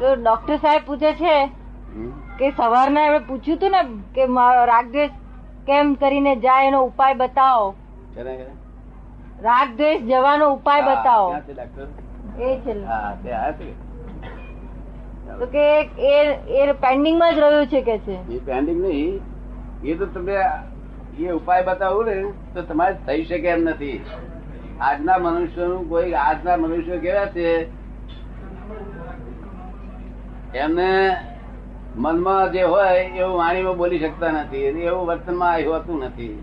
Doctor સાહેબ પૂછે છે કે સવારના એમણે પૂછ્યું હતું ને કે રાગદ્વેષ કેમ કરીને જાય એનો ઉપાય બતાવો? રાગદ્વેષ જવાનો ઉપાય બતાવો? એ છે. તો કે એ એ પેન્ડિંગમાં જ રહ્યું છે કે છે? એ પેન્ડિંગ નહીં. એ તો તમે એ ઉપાય બતાવું ને તો તમારે થઈ શકે એમ નથી. આજના મનુષ્યનું કોઈ આજના મનુષ્ય કેવા છે? એમને મનમાં જે હોય એવું વાણીમાં બોલી શકતા નથી. અને એવું વર્તનમાં હોતું નથી.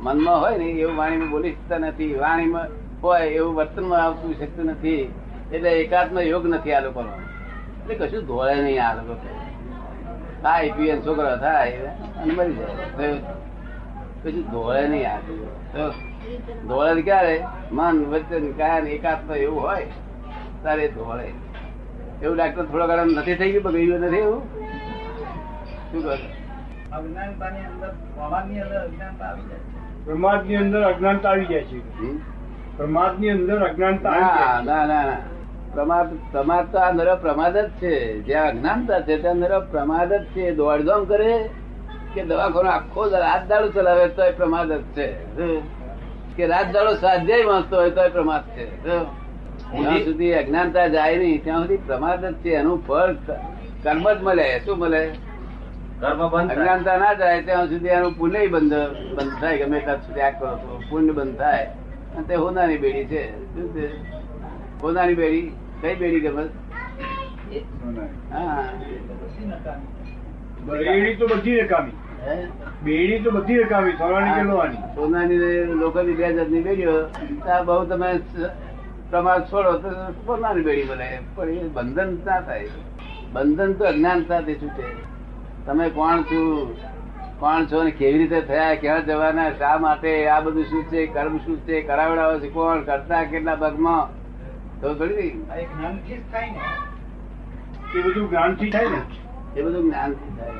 મનમાં હોય ને એવું વાણીમાં બોલી શકતા નથી. વાણીમાં હોય એવું વર્તનમાં આવતું શકતું નથી. એટલે એકાત્મ યોગ નથી આ લોકોનો. એટલે કશું ધોળે નહીં આ લોકો થાય પીએ છોકરો થાય અને મરી જાય. પછી ધોળે નહીં આ ધોળે ક્યારે? મન વચન કાન એકાત્મ એવું હોય, ત્યારે ધોળે. એવું ડાક્ટર થોડા ઘણા નથી થઈ ગયું બગડ્યું નથી એવું? શું કરે અજ્ઞાનતાની અંદર પ્રમાદની અંદર અજ્ઞાનતા આવી જાય છે. પ્રમાદની અંદર અજ્ઞાનતા આવી જાય છે. પ્રમાદની અંદર અજ્ઞાનતા ના ના ના ના. પ્રમાદ પ્રમાદ તો આ નરો પ્રમાદ જ છે. જ્યાં અજ્ઞાનતા છે ત્યાં નરો પ્રમાદ જ છે. દોડધામ કરે કે દવાખાનો આખો રાત દાડો ચલાવે તો પ્રમાદ જ છે. કે રાત દાડો સ્વાધ્યાય વાંચતો હોય તો પ્રમાદ છે. જ્યાં સુધી અજ્ઞાનતા જાય નહીં ત્યાં સુધી પ્રમાદ જ છે. એનું ફળ કર્મ જ મળે. શું મળે. અજ્ઞાનતા ના જાય ત્યાં સુધી એનું પુણ્ય બંધ બંધ થાય. ગમે ત્યાં સુધી આ કરો તો પુણ્ય બંધ થાય. અને તે હોનાની બેડી છે. શું છે? હોનાની બેડી? કઈ બેડી ગમે? હા. બેડી તો બધી રકામી. બેડી તો બધી રકામી. સોનાની કે લોહાની? સોનાની ને લોકોની બે જાતની બેડીઓ. બહુ તમે પ્રમાણ છોડો તો સોનાની બેડી બને પણ એ બંધન ના થાય. બંધન તો અજ્ઞાનતાથી છૂટે. તમે કોણ છો? કોણ છો ને કેવી રીતે થયા? ક્યાં જવાના? શા માટે? આ બધું શું છે? કર્મ શું છે? કરાવડાવે છે? કોણ? કરતા કેટલા ભાગમાં તો થોડી જ્ઞાનથી થાય ને. એ બધું જ્ઞાનથી થાય ને? એ બધું જ્ઞાન થાય.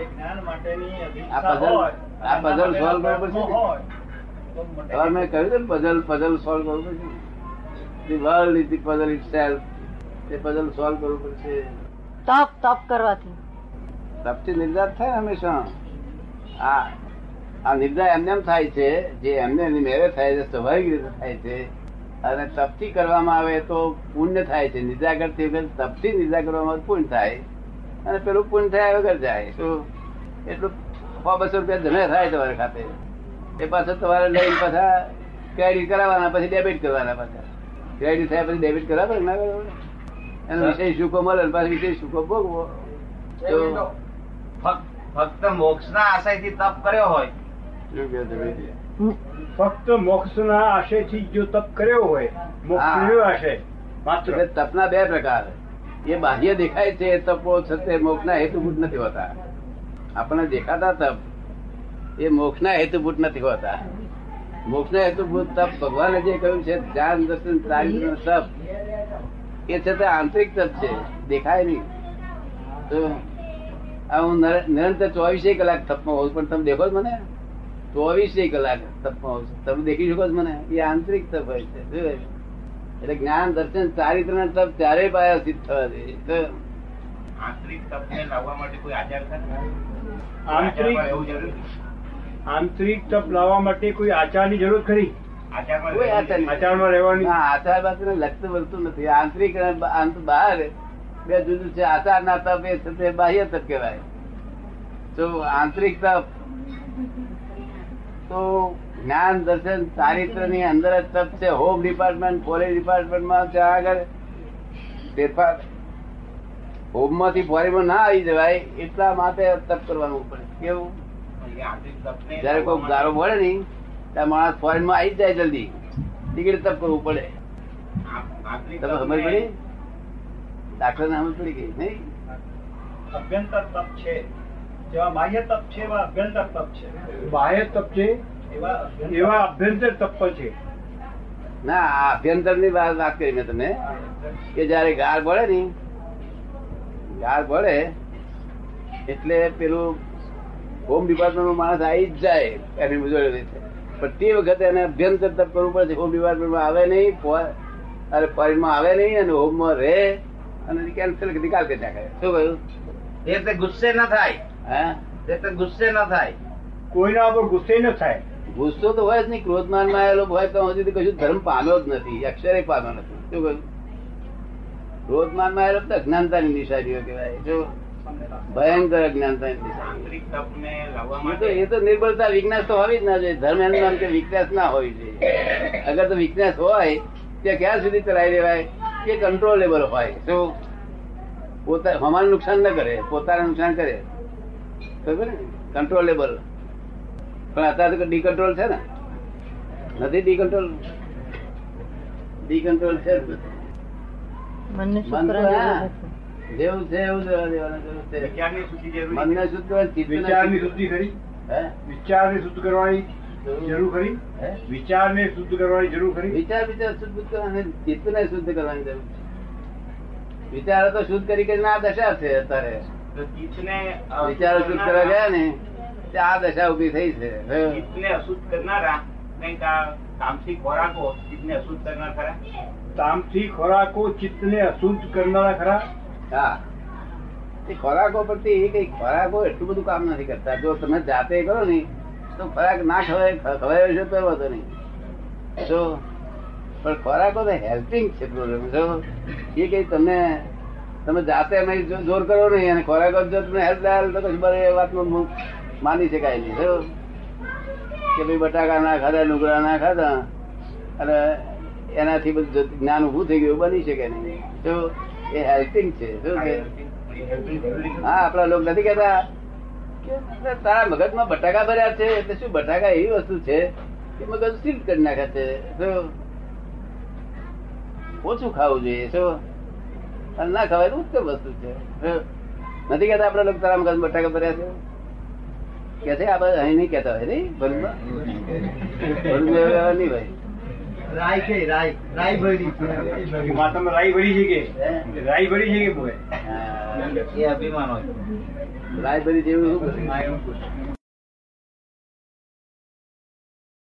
એ જ્ઞાન માટેની આ પઝલ સોલ્વ solve પડશે. મેં કહ્યું પઝલ પઝલ સોલ્વ કરવું પડશે the world is the puzzle itself A puzzle solve કરવું પડશે. તપ તપ કરવાથી. તપથી નિર્ધાર થાય હંમેશા. આ આ નિર્ધાર એમને એમ થાય છે જે એમને એની મેરે થાય છે સ્વાભાવિક રીતે થાય છે. અને તપથી કરવામાં આવે તો પુણ્ય થાય છે. નિદ્રા કરતી વખત તપથી નિદ્રા કરવામાં પુણ્ય થાય. અને પેલું પુણ્ય થાય વગર જાય. શું એટલું સો બસો રૂપિયા જમે થાય તમારે ખાતે. એ પાછળ તમારે લઈને પાછા ક્રેડિટ કરાવવાના પછી ડેબિટ કરવાના પાછા. ક્રેડિટ થયા પછી ડેબિટ કરાવે ના કરાવે એનો વિષય સુખો મળે ને પાછો વિષય સુખો ભોગવો. ફક્ત મોક્ષ ના આશયથી તપ કર્યો હોય. ફક્ત મોક્ષ ના આશયથી જો તપ કર્યો હોય મોક્ષ. આશય? માત્ર. તપના બે પ્રકાર. એ બાહ્ય દેખાય છે તપો છતે મોક્ષના હેતુભૂત નથી હોતા. આપણને દેખાતા તપ એ મોક્ષના હેતુભૂત નથી હોતા. મોક્ષના હેતુભૂત તપ ભગવાને જે કહ્યું છે ધ્યાન દર્શન ત્રાગી તપ એ છે તે આંતરિક તપ છે દેખાય નહીં. તો આ હું નિરંતર ચોવીસે કલાક તપમાં હોઉં છું, પણ તમે દેખો મને? ચોવીસે કલાક તપમાં હોઉં તમે દેખી શકો છો મને? એ આંતરિક તપ હોય છે. એટલે જ્ઞાન દર્શન ચારિત્ર તપ ત્યારે પાયા સિદ્ધ થવા દે. આંતરિક તપને લાવવા માટે કોઈ આચાર? આંતરિક એવું જરૂરી? આંતરિક તપ લાવવા માટે કોઈ આચારની જરૂર ખરી? આચારમાં આચાર નહીં. આચારમાં રહેવાની? આચાર બાચારને લગતું વળતું નથી. આંતરિક અને બહાર બે જુદું છે. આચાર ના તપ એ છે બાહ્ય તપ કહેવાય. તો આંતરિક તપ તો જ્ઞાન દર્શન ચારિત્રની અંદર જ તપ છે. હોમ ડિપાર્ટમેન્ટ કોલેજ ડિપાર્ટમેન્ટમાં ત્યાં આગળ ફેરફાર. હોમમાંથી ફોરેનમાં ના આવી જવાય એટલા માટે તપ કરવાનું પડે. કેવું? જયારે કોઈ ગારો મળે. નઈ ત્યારે માણસ ફોરેનમાં આવી જાય જલ્દી. ટિકિટ તપ કરવું પડે. તમે સમજ પડી? ડાક્ટર ને સમજ પડી ગઈ નહીં? અભ્યંતર તપ છે. જેવા બાહ્ય તપ છે એવા અભ્યંતર તપ છે. બાહ્ય તપ છે? એવા અભ્યંતર તપ છે. ના આ અભ્યંતરની વાત કરી મેં તમને કે જયારે ગાળ પડે ને ગાળ પડે એટલે પેલું હોમ ડિપાર્ટમેન્ટ માણસ આવી જ જાય એની મુજબ પણ તે વખતે એને અભ્યંતર તપ કરવું પડે હોમ ડિપાર્ટમેન્ટમાં આવે નહીં અરે ફોરેનમાં આવે નહીં અને હોમમાં રહે અને કેન્સલ નિકાલ કરી નાખે. શું કહ્યું? એ તો ગુસ્સે ન થાય. હે? એ તો ગુસ્સે ન થાય. કોઈના ઉપર ગુસ્સે ન થાય. ગુસ્સો તો હોય જ નહીં. ક્રોધમાનમાં આવેલો હોય તો હજી કશું ધર્મ પામ્યો જ નથી. અક્ષરે પામ્યો નથી. શું કહ્યું? ક્રોધમાનમાં આવેલો તો અજ્ઞાનતાની નિશાનીઓ કહેવાય. જો ભયંકર લાવવા એ તો માટે એ તો નિર્બળતા વીકનેસ તો હોવી જ ના જોઈએ. ધર્મ એનું નામ કે વીકનેસ ના હોવી જોઈએ. અગર તો વીકનેસ હોય તે ક્યાં સુધી ચલાવી લેવાય? કે કંટ્રોલેબલ હોય. શું પોતા અમારું નુકસાન ન કરે પોતાને નુકસાન કરે. ખબર ને? કંટ્રોલેબલ પણ અત્યારે તો ડી કંટ્રોલ છે ને? નથી ડી કંટ્રોલ ડી કંટ્રોલ છે. મન જેવું નથી. જેવું છે એવું જ રહેવા દેવાનું જરૂર છે વિચારની શુદ્ધિ જરૂરી મનને શુદ્ધ કરવાનું, ચિત્તને વિચારની શુદ્ધ- શુદ્ધિ ખરી હે? વિચારને શુદ્ધ કરવાની જરૂર ખરી હે? વિચારને શુદ્ધ કરવાની જરૂર ખરી વિચાર વિચાર શુદ્ધ કરવાની ચિત્તને શુદ્ધ કરવાની જરૂર છે વિચારો તો શુદ્ધ કરી કરીને આ દશા છે અત્યારે તો ચિત્તને અશુદ્ધ વિચારો શુદ્ધ કરવા કરનારા- ગયા ને તે આ દશા ઊભી થઈ છે ચિત્તને અશુદ્ધ કરનારા કંઈક આ તામસી ખોરાકો ચિત્તને અશુદ્ધ કરનાર ખરા તામસી ખોરાકો ચિત્તને અશુદ્ધ કરનારા ખરા હા. એ ખોરાકો પરથી એ કઈ ખોરાકો એટલું બધું કામ નથી કરતા. જો તમે જાતે કરો ને, તો ખોરાક ના ખવાય ખવાય છે તો વાંધો નહીં. જો પણ ખોરાકો તો હેલ્પિંગ છે પ્રોબ્લેમ જો એ કઈ તમને તમે જાતે નહીં જોર કરો નહીં અને ખોરાકો જો તમને હેલ્પ લાવે તો કશું બરે વાતમાં માની શકાય નહીં જો કે ભાઈ બટાકા ના ખાધા ડુંગળા ના ખાધા, અને એનાથી બધું જ્ઞાન ઉભું થઈ ગયું બની શકે નહીં જો એ હેલ્પિંગ છે શું છે હા આપડા લોકો નથી કેતા કે તારા મગજમાં બટાકા ભર્યા છે એટલે શું બટાકા એવી વસ્તુ છે કે મગજ સીલ કરી નાખે છે? ઓછું ખાવું જોઈએ શું? અને ના ખવાય તો ઉત્તમ વસ્તુ છે. નથી કેતા આપડા લોકો તારા મગજ બટાકા ભર્યા છે? કે છે? આ બધા અહીં નહીં કેતા હોય નહીં? ભરૂચમાં? એવા નહીં ભાઈ રાય કે રાય. રાય ભરી. માતામાં રાઈ ભરી છે કે? રાય રાઈ ભરી છે કે બોય. એ અભિમાન હોય. રાયબરી જેવું શું?